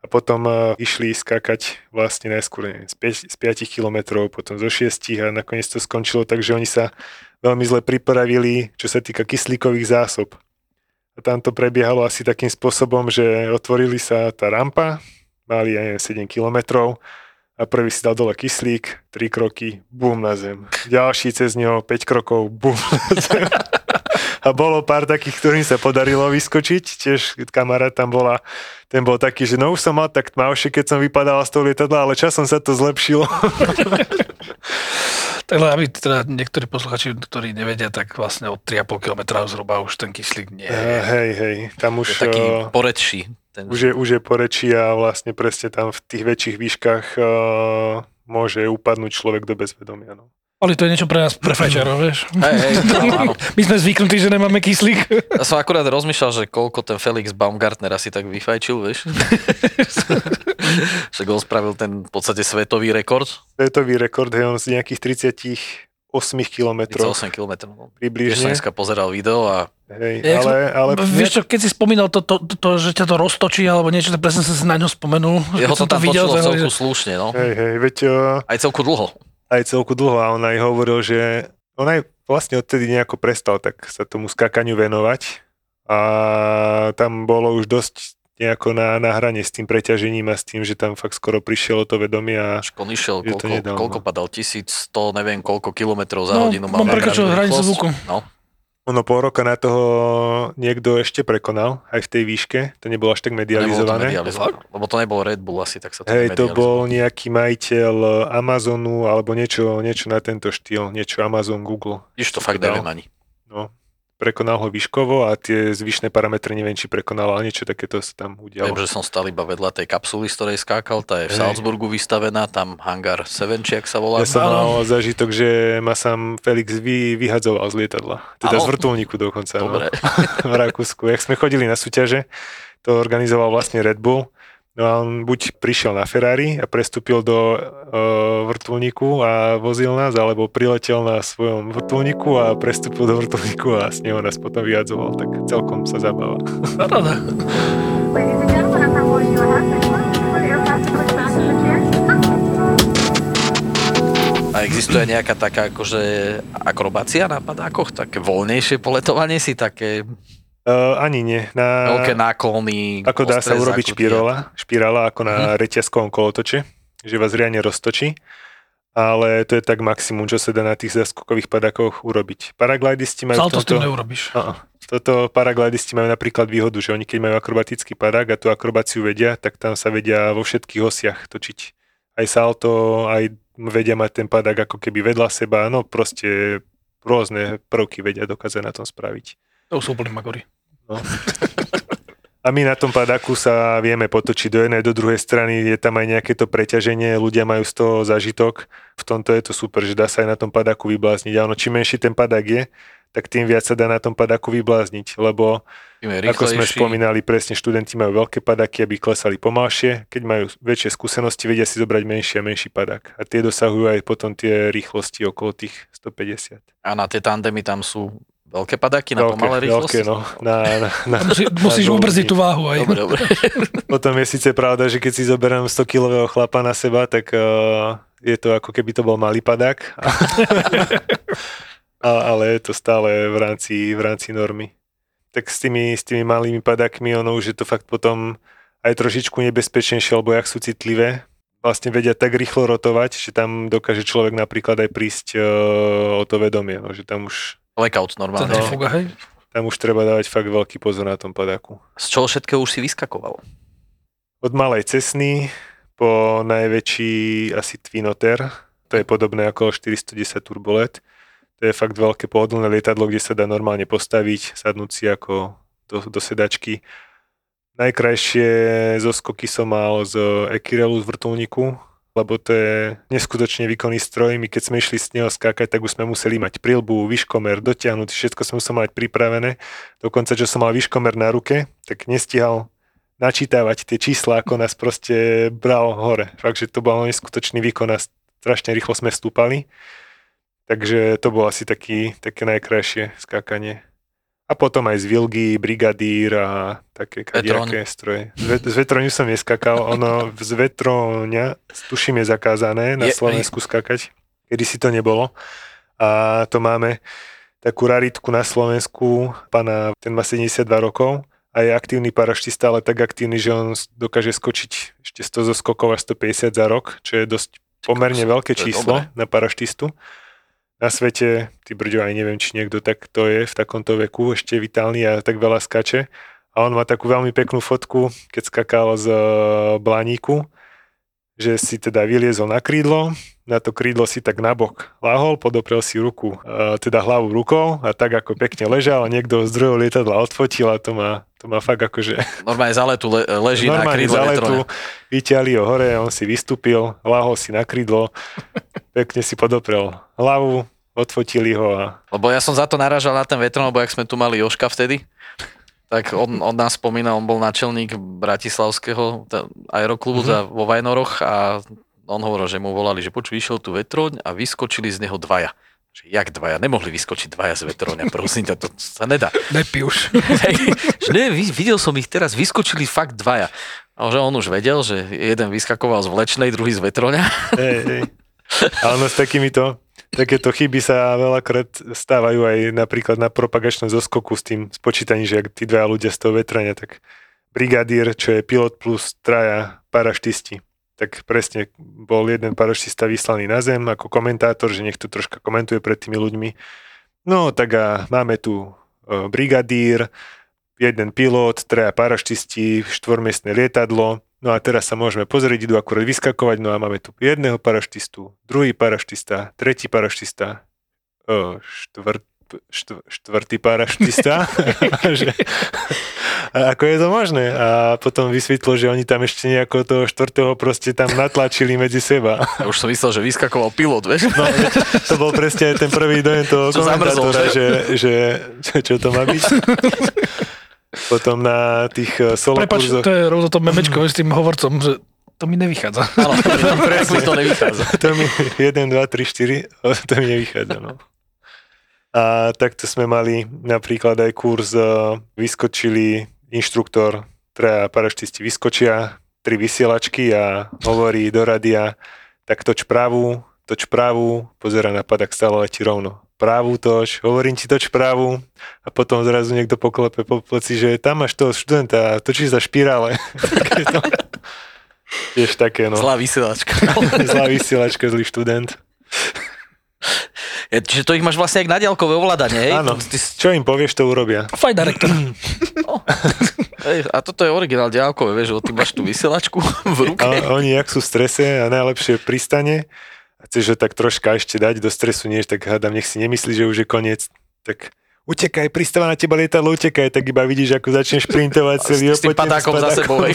A potom uh, išli skákať vlastne najskôr neviem, z, 5, z 5 kilometrov, potom zo 6 a nakoniec to skončilo tak, že oni sa veľmi zle pripravili, čo sa týka kyslíkových zásob. A tam to prebiehalo asi takým spôsobom, že otvorili sa tá rampa, mali aj 7 kilometrov a prvý si dal dole kyslík, 3 kroky, bum na zem. Ďalší cez neho 5 krokov, bum na zem. [laughs] A bolo pár takých, ktorým sa podarilo vyskočiť. Tiež kamarát tam bola, ten bol taký, že no už som mal tak tmavšie, keď som vypadal z toho lietadla, ale časom sa to zlepšilo. [laughs] Takhle, aby teda niektorí posluchači, ktorí nevedia, tak vlastne od 3,5 km zhruba už ten kyslík nie je. hej, hej, tam Je už, taký eh, poredší. Ten, už, je, už je porečí a vlastne presne tam v tých väčších výškach eh, môže upadnúť človek do bezvedomia. No. Ale to je niečo pre nás, pre fajčarov, vieš. Hej, hej, [laughs] áno, áno. My sme zvyknutí, že nemáme kyslík. Ja som akurát rozmýšľal, že koľko ten Felix Baumgartner asi tak vyfajčil, vieš. [laughs] Však on spravil ten v podstate svetový rekord, Svetový rekord je on z nejakých 38 kilometrov 38 km. No. Tiež som približne. dneska pozeral video a Hej, ale, ale Vieš čo, keď si spomínal to, to, to, to, že ťa to roztočí alebo niečo, tak presne som si na ňo spomenul. jeho to tam točilo tak celku že- slušne, no. hej, hej, veď eh, Aj celku dlho. Aj celku dlho a on aj hovoril, že on aj vlastne odtedy nejako prestal tak sa tomu skákaniu venovať a tam bolo už dosť nejako na, na hrane s tým preťažením a s tým, že tam fakt skoro prišiel o to vedomie a on išiel, koľko, nedávno. koľko padal, 1100, neviem koľko kilometrov za No, hodinu. on prekračil meraný hranicu zvuku. No, ono pol roka na toho niekto ešte prekonal aj v tej výške, to nebolo až tak nebolo to medializované. medializované. Lebo to nebol Red Bull asi, tak sa to Hej, to bol nejaký majiteľ Amazonu alebo niečo, niečo na tento štýl, niečo Amazon, Google. Vidíš, to fakt neviem ani. No, prekonal ho výškovo a tie zvyšné parametre neviem, či prekonal, ale niečo takéto sa tam Viem, udialo. že som stal iba vedľa tej kapsuly, z ktorej skákal, tá je v Hej. Salzburgu vystavená, tam hangar 7, či ak sa volá. Ja som mal zažitok, že ma sám Felix vy, vyhadzoval z lietadla. Teda Áno. z vrtulníku dokonca. Dobre. No, [laughs] v Rakúsku. Jak sme chodili na súťaže, to organizoval vlastne Red Bull. No a on buď prišiel na Ferrari a prestúpil do uh, vrtulníku a vozil nás, alebo priletel na svojom vrtulníku a prestúpil do vrtulníku a z neho nás potom vyhadzoval. Tak celkom sa zabáva. Paráda. To the chairs. A existuje nejaká taká akože akrobácia na padákoch, také voľnejšie poletovanie si, také Uh, ani nie. Na, veľké náklony. Ako dá sa urobiť zákutia. špirála, špirála ako na Mhm. reťazkovom kolotoče, že vás riadne roztočí, ale to je tak maximum, čo sa dá na tých zaskokových padákoch urobiť. Paraglidisti majú Salto s tým tomto... neurobíš. Áno. Toto paraglidisti majú napríklad výhodu, že oni keď majú akrobatický padák a tú akrobáciu vedia, tak tam sa vedia vo všetkých osiach točiť. Aj salto, aj vedia mať ten padák ako keby vedľa seba, no proste rôzne prvky vedia dokázať na tom spraviť. To sú úplne magory. No. A my na tom padáku sa vieme potočiť do jednej, do druhej strany, je tam aj nejaké to preťaženie, ľudia majú z toho zážitok. V tomto je to super, že dá sa aj na tom padáku vyblázniť. A ono, čím menší ten padák je, tak tým viac sa dá na tom padáku vyblázniť, lebo ako sme spomínali, presne študenti majú veľké padáky, aby klesali pomalšie. Keď majú väčšie skúsenosti, vedia si zobrať menší a menší padák. A tie dosahujú aj potom tie rýchlosti okolo tých 150. A na tie tandemy tam sú Veľké padáky na pomalé rýchlosti? veľké, no. Na, na, na, Musí, musíš na ubrziť tú váhu aj. Dobre, dobre. [laughs] Potom je síce pravda, že keď si zoberiem 100-kilového chlapa na seba, tak uh, je to ako keby to bol malý padák. [laughs] A, ale je to stále v rámci, v rámci normy. Tak s tými, s tými malými padákmi, ono už je to fakt potom aj trošičku nebezpečnejšie, lebo jak sú citlivé, vlastne vedia tak rýchlo rotovať, že tam dokáže človek napríklad aj prísť uh, o to vedomie, no, že tam už, Blackout To normálne. nefúga, hej? tam už treba dávať fakt veľký pozor na tom padáku. Z čoho všetkého už si vyskakoval? Od malej cesny po najväčší asi Twinoter, to je podobné ako 410 Turbolet. To je fakt veľké pohodlné lietadlo, kde sa dá normálne postaviť, sadnúť si ako do, do sedačky. Najkrajšie zoskoky som mal z Ekirelu z vrtulníku, lebo to je neskutočne výkonný stroj. My keď sme išli s neho skákať, tak už sme museli mať prilbu, výškomer, dotiahnuť, všetko sme museli mať pripravené. Dokonca, čo som mal výškomer na ruke, tak nestihal načítavať tie čísla, ako nás proste bral hore. Fakt, že to bol neskutočný výkon a strašne rýchlo sme stúpali. Takže to bolo asi taký, také najkrajšie skákanie. A potom aj z Vilgy, Brigadír a také kadejaké stroje. Z, ve- z vetroňu som neskakal, ono z vetroňa, tuším, je zakázané na Je- Slovensku skakať. Kedy si to nebolo. A to máme takú raritku na Slovensku, pána, ten má 72 rokov a je aktívny paraštista, ale tak aktívny, že on dokáže skočiť ešte 100 zo skokov až 150 za rok, čo je dosť pomerne veľké číslo na paraštistu. Na svete, ty brďo, aj neviem, či niekto takto je v takomto veku, ešte vitálny a tak veľa skače. A on má takú veľmi peknú fotku, keď skakal z e, Blaníku, že si teda vyliezol na krídlo, na to krídlo si tak nabok lahol, podoprel si ruku, e, teda hlavu rukou a tak ako pekne ležal niekto z druhého lietadla odfotil a to má, to má fakt akože Normálne za letu le, leží na normálne krídle za vetroňa. letu, vyťahli ho hore, on si vystúpil, lahol si na krídlo, pekne si podoprel hlavu, odfotili ho a Lebo ja som za to narážal na ten vetron, lebo jak sme tu mali Joška vtedy, tak on, on nás spomínal, on bol načelník Bratislavského t- aeroklubu mm-hmm. vo Vajnoroch a on hovoril, že mu volali, že počuj, išiel tu vetroň a vyskočili z neho dvaja. Že jak dvaja? Nemohli vyskočiť dvaja z vetroňa, prosím ťa, to sa nedá. [laughs] Nepi už. [laughs] Že ne, vid- videl som ich teraz, vyskočili fakt dvaja. A že on už vedel, že jeden vyskakoval z vlečnej, druhý z vetroňa. hej, hej. [laughs] A ono s takýmito, takéto chyby sa veľakrát stávajú aj napríklad na propagačnom zoskoku s tým spočítaním, že ak tí dvaja ľudia z toho vetrania, tak brigadír, čo je pilot plus traja paraštisti. Tak presne bol jeden paraštista vyslaný na zem ako komentátor, že nech tu troška komentuje pred tými ľuďmi. No tak a máme tu e, brigadír, jeden pilot, traja paraštisti, štvormiestne lietadlo, No a teraz sa môžeme pozrieť, idú akurát vyskakovať, no a máme tu jedného paraštistu, druhý paraštista, tretí paraštista, štvrt, štv, štvrtý paraštista. [laughs] že, a ako je to možné? A potom vysvetlo, že oni tam ešte nejako toho štvrtého proste tam natlačili medzi seba. Ja už som myslel, že vyskakoval pilot, vieš? No, to bol presne aj ten prvý dojem toho Čo zamrzol, komentátora, že? že, že čo, čo to má byť. [laughs] Potom na tých eh, solo Prepač, kurzoch... to je rovno to memečko s tým hovorcom, že to mi nevychádza. Áno, presne to nevychádza. [laughs] to mi 1, 2, 3, 4, to mi nevychádza, no. A takto sme mali napríklad aj kurz, eh, vyskočili inštruktor, traja paraštisti vyskočia, tri vysielačky a hovorí do radia, tak toč pravú, toč pravú, pozera na padak, stále letí rovno. Pravú toč, hovorím ti toč pravú a potom zrazu niekto poklepe po pleci, že tam máš toho študenta a točíš za špirále. [laughs] Tiež také, no. Zlá vysielačka. [laughs] Zlá vysielačka, zlý študent. Je, čiže to ich máš vlastne aj na diaľkové ovládanie, hej? Áno, Ty, čo im povieš, to urobia. Faj director. hej, a toto je originál diaľkové, vieš, ty máš tú vysielačku v ruke. A oni, jak sú v strese a najlepšie pristane, a chceš ho tak troška ešte dať do stresu, nie, tak hádam, nech si nemyslí, že už je koniec, tak utekaj, pristáva na teba lietadlo, utekaj, tak iba vidíš, ako začneš printovať [laughs] celý S tým padákom za sebou. [laughs]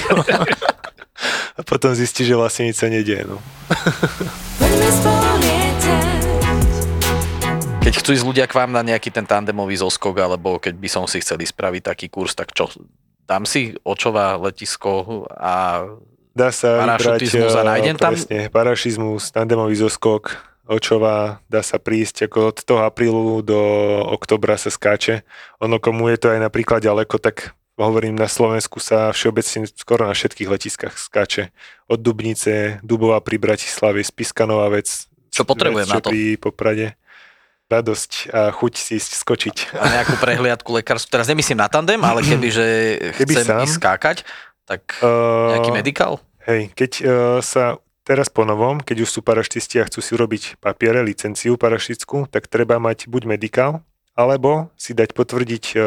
A potom zistíš, že vlastne nič sa nedieje. No. [laughs] Keď chcú ísť ľudia k vám na nejaký ten tandemový zoskok, alebo keď by som si chceli spraviť taký kurz, tak čo? Dám si očová letisko a Dá sa vybrať Parašutizmus a eh, nájdem tam? presne, parašizmus, tandemový zoskok, očová, dá sa prísť, ako od toho aprílu do oktobra sa skáče. Ono komu je to aj napríklad ďaleko, tak hovorím, na Slovensku sa všeobecne skoro na všetkých letiskách skáče. Od Dubnice, Dubová pri Bratislave, Spiskanová vec. Čo potrebujem vec, čo na to? Pri Poprade. Radosť a chuť si ísť skočiť. A nejakú prehliadku lekárskú. Teraz nemyslím na tandem, ale keby, že Keby chcem sám. ísť skákať, tak Uh, nejaký medikál? Hej, keď uh, sa teraz po novom, keď už sú paraštisti a chcú si urobiť papiere, licenciu paraštickú, tak treba mať buď medikál, alebo si dať potvrdiť uh,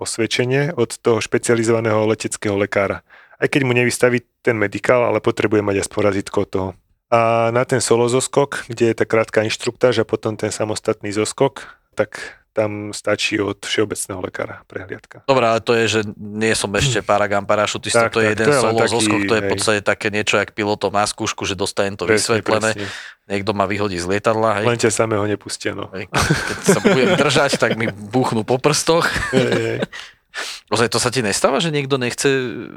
osvedčenie od toho špecializovaného leteckého lekára. Aj keď mu nevystaví ten medikál, ale potrebuje mať aspoň razítko od toho. A na ten solo zoskok, kde je tá krátka inštruktáž a potom ten samostatný zoskok, tak tam stačí od všeobecného lekára prehliadka. Dobre, ale to je, že nie som ešte paragán parašutista, to je tak, jeden to je solo taký, zoskok, to je v podstate také niečo, jak pilotom má skúšku, že dostanem to Presne, vysvetlené, presne. niekto ma vyhodí z lietadla, hej. Len ťa samého nepustia, no. Hej, Keď sa budem držať, tak mi buchnú po prstoch. Hej, hej. Ozaj to sa ti nestáva, že niekto nechce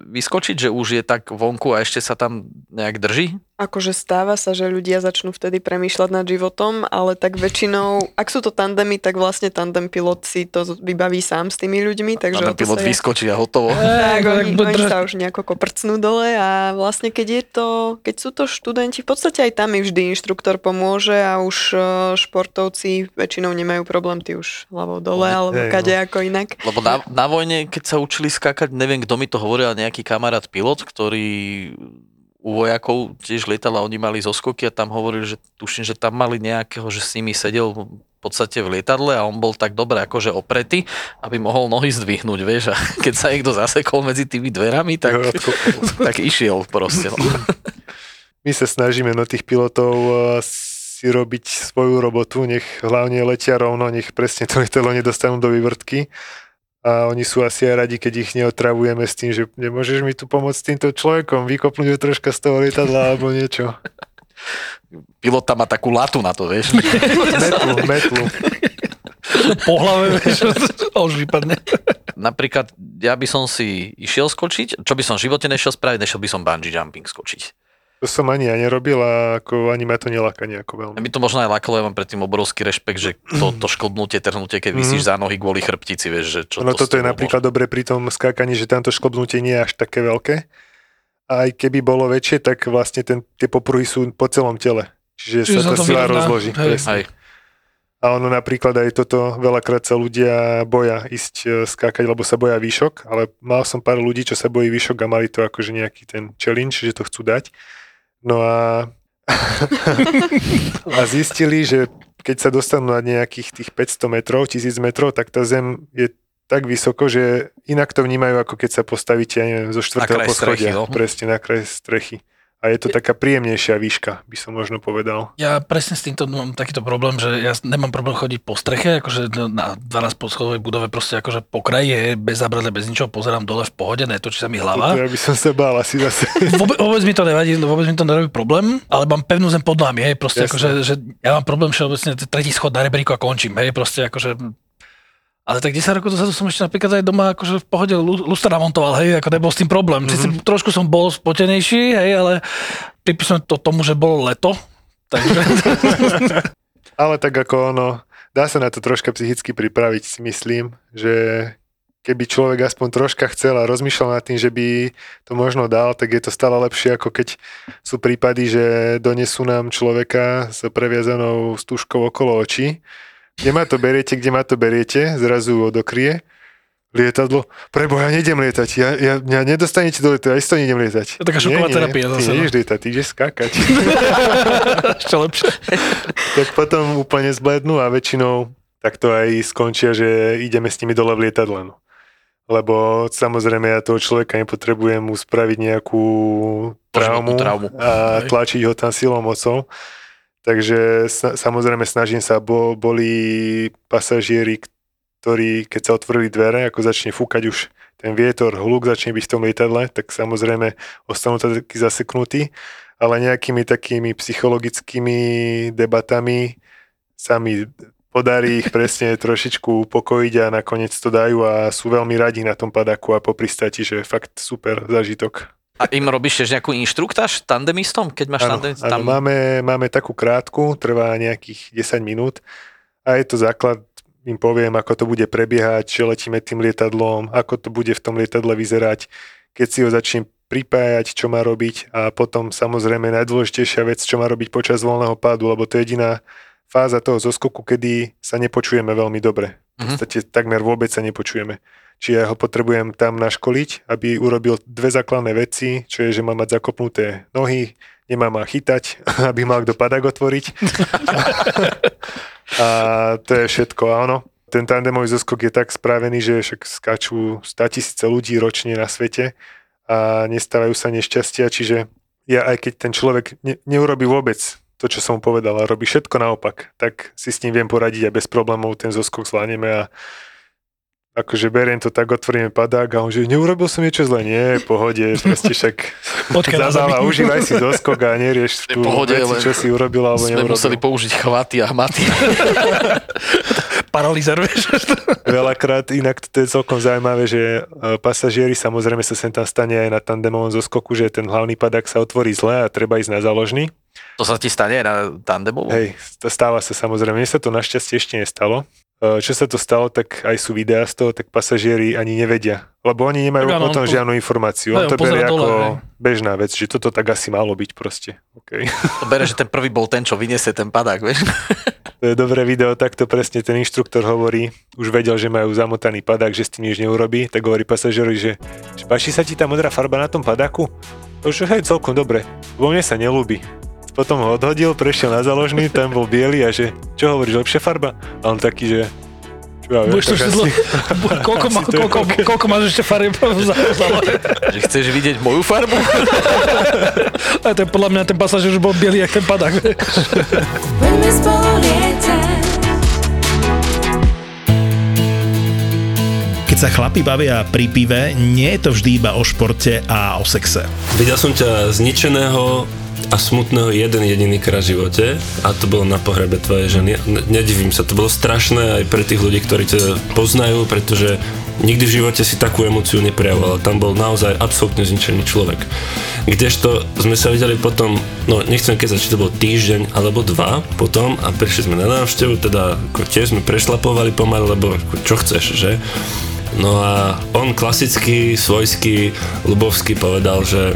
vyskočiť, že už je tak vonku a ešte sa tam nejak drží? Akože stáva sa, že ľudia začnú vtedy premýšľať nad životom, ale tak väčšinou, ak sú to tandemy, tak vlastne tandem pilot si to vybaví sám s tými ľuďmi, takže a o ten to pilot ja- vyskočí a hotovo. [laughs] Tak, oni, oni sa už nejako koprcnú dole a vlastne keď je to, keď sú to študenti, v podstate aj tam mi vždy inštruktor pomôže a už eh, športovci väčšinou nemajú problém, ty už hlavou dole Hej, alebo hej, no. kade ako inak. Lebo na, na vojne, keď sa učili skákať, neviem, kto mi to hovoril, ale nejaký kamarát pilot, ktorý u vojakov tiež lietal a oni mali zoskoky a tam hovorili, že tuším, že tam mali nejakého, že s nimi sedel v podstate v lietadle a on bol tak dobre akože opretý, aby mohol nohy zdvihnúť, vieš, a [laughs] keď sa niekto zasekol medzi tými dverami, tak, [laughs] tak išiel proste. No. [laughs] My sa snažíme no tých pilotov eh, si robiť svoju robotu, nech hlavne letia rovno, nech presne to lietadlo nedostanú do vývrtky. A oni sú asi aj radi, keď ich neotravujeme s tým, že nemôžeš mi tu pomôcť s týmto človekom, vykopnúť ho troška z toho lietadla alebo niečo. Pilot tam má takú latu na to, vieš. Metlu, metlu. Po hlave, vieš, [laughs] už vypadne. Napríklad, ja by som si išiel skočiť, čo by som v živote nešiel spraviť, nešiel by som bungee jumping skočiť. To som ani ja nerobil a ako ani ma to neláka nejako veľmi. By to možno aj lakalo, ja mám predtým obrovský rešpekt, že to, to šklbnutie, trhnutie, keď vysíš za nohy kvôli chrbtici, vieš, že čo No to toto je napríklad dobre pri tom skákaní, že tamto šklbnutie nie je až také veľké. A aj keby bolo väčšie, tak vlastne ten, tie popruhy sú po celom tele. Čiže, Čiže sa tá to sila rozloží. Hej. A ono napríklad aj toto, veľakrát sa ľudia boja ísť e, skákať, lebo sa boja výšok, ale mal som pár ľudí, čo sa bojí výšok a mali to akože nejaký ten challenge, že to chcú dať. No a, [laughs] a zistili, že keď sa dostanú na nejakých tých 500 metrov, 1000 metrov, tak tá zem je tak vysoko, že inak to vnímajú, ako keď sa postavíte ja neviem, zo štvrtého poschodia. strechy, no. Presne, na kraj strechy. A je to taká príjemnejšia výška, by som možno povedal. Ja presne s týmto mám takýto problém, že ja nemám problém chodiť po streche, akože na 12 poschodovej budove proste akože po kraji je bez zábradle, bez ničoho, pozerám dole v pohode, netočí sa mi hlava. To ja by som sa bál asi zase. [laughs] Vôbec, vôbec mi to nevadí, vôbec mi to nerobí problém, ale mám pevnú zem pod nami, hej, proste akože, že ja mám problém všeobecne t- tretí schod na rebríku a končím, hej, proste akože ale tak 10 rokov dozadu som ešte napríklad aj doma akože v pohode lu- lustra namontoval, hej, ako nebol s tým problém. Mm-hmm. Mhm. trošku som bol spotenejší, hej, ale pripisujem to tomu, že bolo leto, takže [laughs] Ale tak ako ono, dá sa na to troška psychicky pripraviť, si myslím, že keby človek aspoň troška chcel a rozmýšľal nad tým, že by to možno dal, tak je to stále lepšie, ako keď sú prípady, že donesú nám človeka s previazanou stúžkou okolo očí. Kde ma to beriete, kde ma to beriete, zrazu odokrie lietadlo. Preboha, nejdem lietať, ja, ja, mňa nedostanete do lietadla, ja isto nejdem lietať. To je taká šoková terapia Ty zase, no. nejdeš lietať, ty ideš skákať. [laughs] ešte lepšie. [laughs] tak potom úplne zblednú a väčšinou tak to aj skončia, že ideme s nimi dole v lietadle. No. Lebo samozrejme ja toho človeka nepotrebujem mu spraviť nejakú traumu, traumu. a tlačiť ho tam silou mocou. Takže sa, samozrejme snažím sa, bo, boli pasažieri, ktorí keď sa otvorili dvere, ako začne fúkať už ten vietor, hluk začne byť v tom lietadle, tak samozrejme ostanú takí zaseknutí, ale nejakými takými psychologickými debatami sa mi podarí ich presne [laughs] trošičku upokojiť a nakoniec to dajú a sú veľmi radi na tom padaku a po pristáti, že fakt super zážitok. A im robíš tiež nejakú inštruktáž tandemistom, keď máš Áno, tandem? áno, máme, máme takú krátku, trvá nejakých 10 minút a je to základ, im poviem, ako to bude prebiehať, že letíme tým lietadlom, ako to bude v tom lietadle vyzerať, keď si ho začnem pripájať, čo má robiť a potom samozrejme najdôležitejšia vec, čo má robiť počas voľného pádu, lebo to je jediná fáza toho zoskoku, kedy sa nepočujeme veľmi dobre. V podstate takmer vôbec sa nepočujeme. Čiže ja ho potrebujem tam naškoliť, aby urobil dve základné veci, čo je, že má mať zakopnuté nohy, nemá ma chytať, [laughs] aby mal kto padak otvoriť. [laughs] a to je všetko. A ono, ten tandemový zoskok je tak spravený, že však skáču 100 tisíce ľudí ročne na svete a nestávajú sa nešťastia, čiže ja aj keď ten človek ne, neurobi vôbec to, čo som mu povedal a robí všetko naopak, tak si s ním viem poradiť a bez problémov ten zoskok zvládneme a akože beriem to tak, otvoríme padák a on že neurobil som niečo zle, nie, pohode, proste však [laughs] [laughs] zemi. užívaj si zoskok a nerieš [laughs] V tú pohode, veci, ale čo si urobil alebo Sme neurobil. museli použiť chvaty a hmaty. Paralýzer, vieš. Veľakrát inak to je celkom zaujímavé, že e, pasažieri samozrejme sa sem tam stane aj na tandemovom zoskoku, že ten hlavný padák sa otvorí zle a treba ísť na záložný. To sa ti stane na tandemovom? Hej, to stáva sa samozrejme. Mne sa to našťastie ešte nestalo. E, Čo sa to stalo, tak aj sú videá z toho, tak pasažieri ani nevedia. Lebo oni nemajú Tak áno, o tom po- žiadnu informáciu. Hej, to on pozerá berie ako hej. bežná vec, že toto tak asi malo byť proste. Okay. [laughs] To bere, že ten prvý bol ten, čo vyniesie ten padák, vieš? To je dobré video, takto presne ten inštruktor hovorí, už vedel, že majú zamotaný padák, že s tým nič neurobí, tak hovorí pasažerovi, že, že páči sa ti tá modrá farba na tom padáku? To že hej, celkom dobre, vo mne sa nelúbi. Potom ho odhodil, prešiel na záložný, tam bol biely a že, čo hovoríš, lepšia farba? A on taký, že, čo ja viem, Budeš to [laughs] [laughs] koľko, je koľko, OK. koľko máš ešte farieb za- Že chceš vidieť moju farbu? [laughs] A to je podľa mňa ten pasažier už bol bielý, jak ten padák. Keď sa chlapi bavia pri pive, nie je to vždy iba o športe a o sexe. Videl som ťa zničeného a smutného jeden jediný krát v živote a to bolo na pohrebe tvojej ženy. Ne- Nedivím sa, to bolo strašné aj pre tých ľudí, ktorí ťa poznajú, pretože nikdy v živote si takú emóciu neprejavoval. Tam bol naozaj absolútne zničený človek. Kdežto sme sa videli potom, no nechcem keď či to bol týždeň alebo dva potom a prišli sme na návštevu, teda ako tiež sme prešlapovali pomaly, lebo ako čo chceš, že? No a on klasicky, svojský, ľubovský povedal, že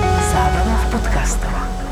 подкастова.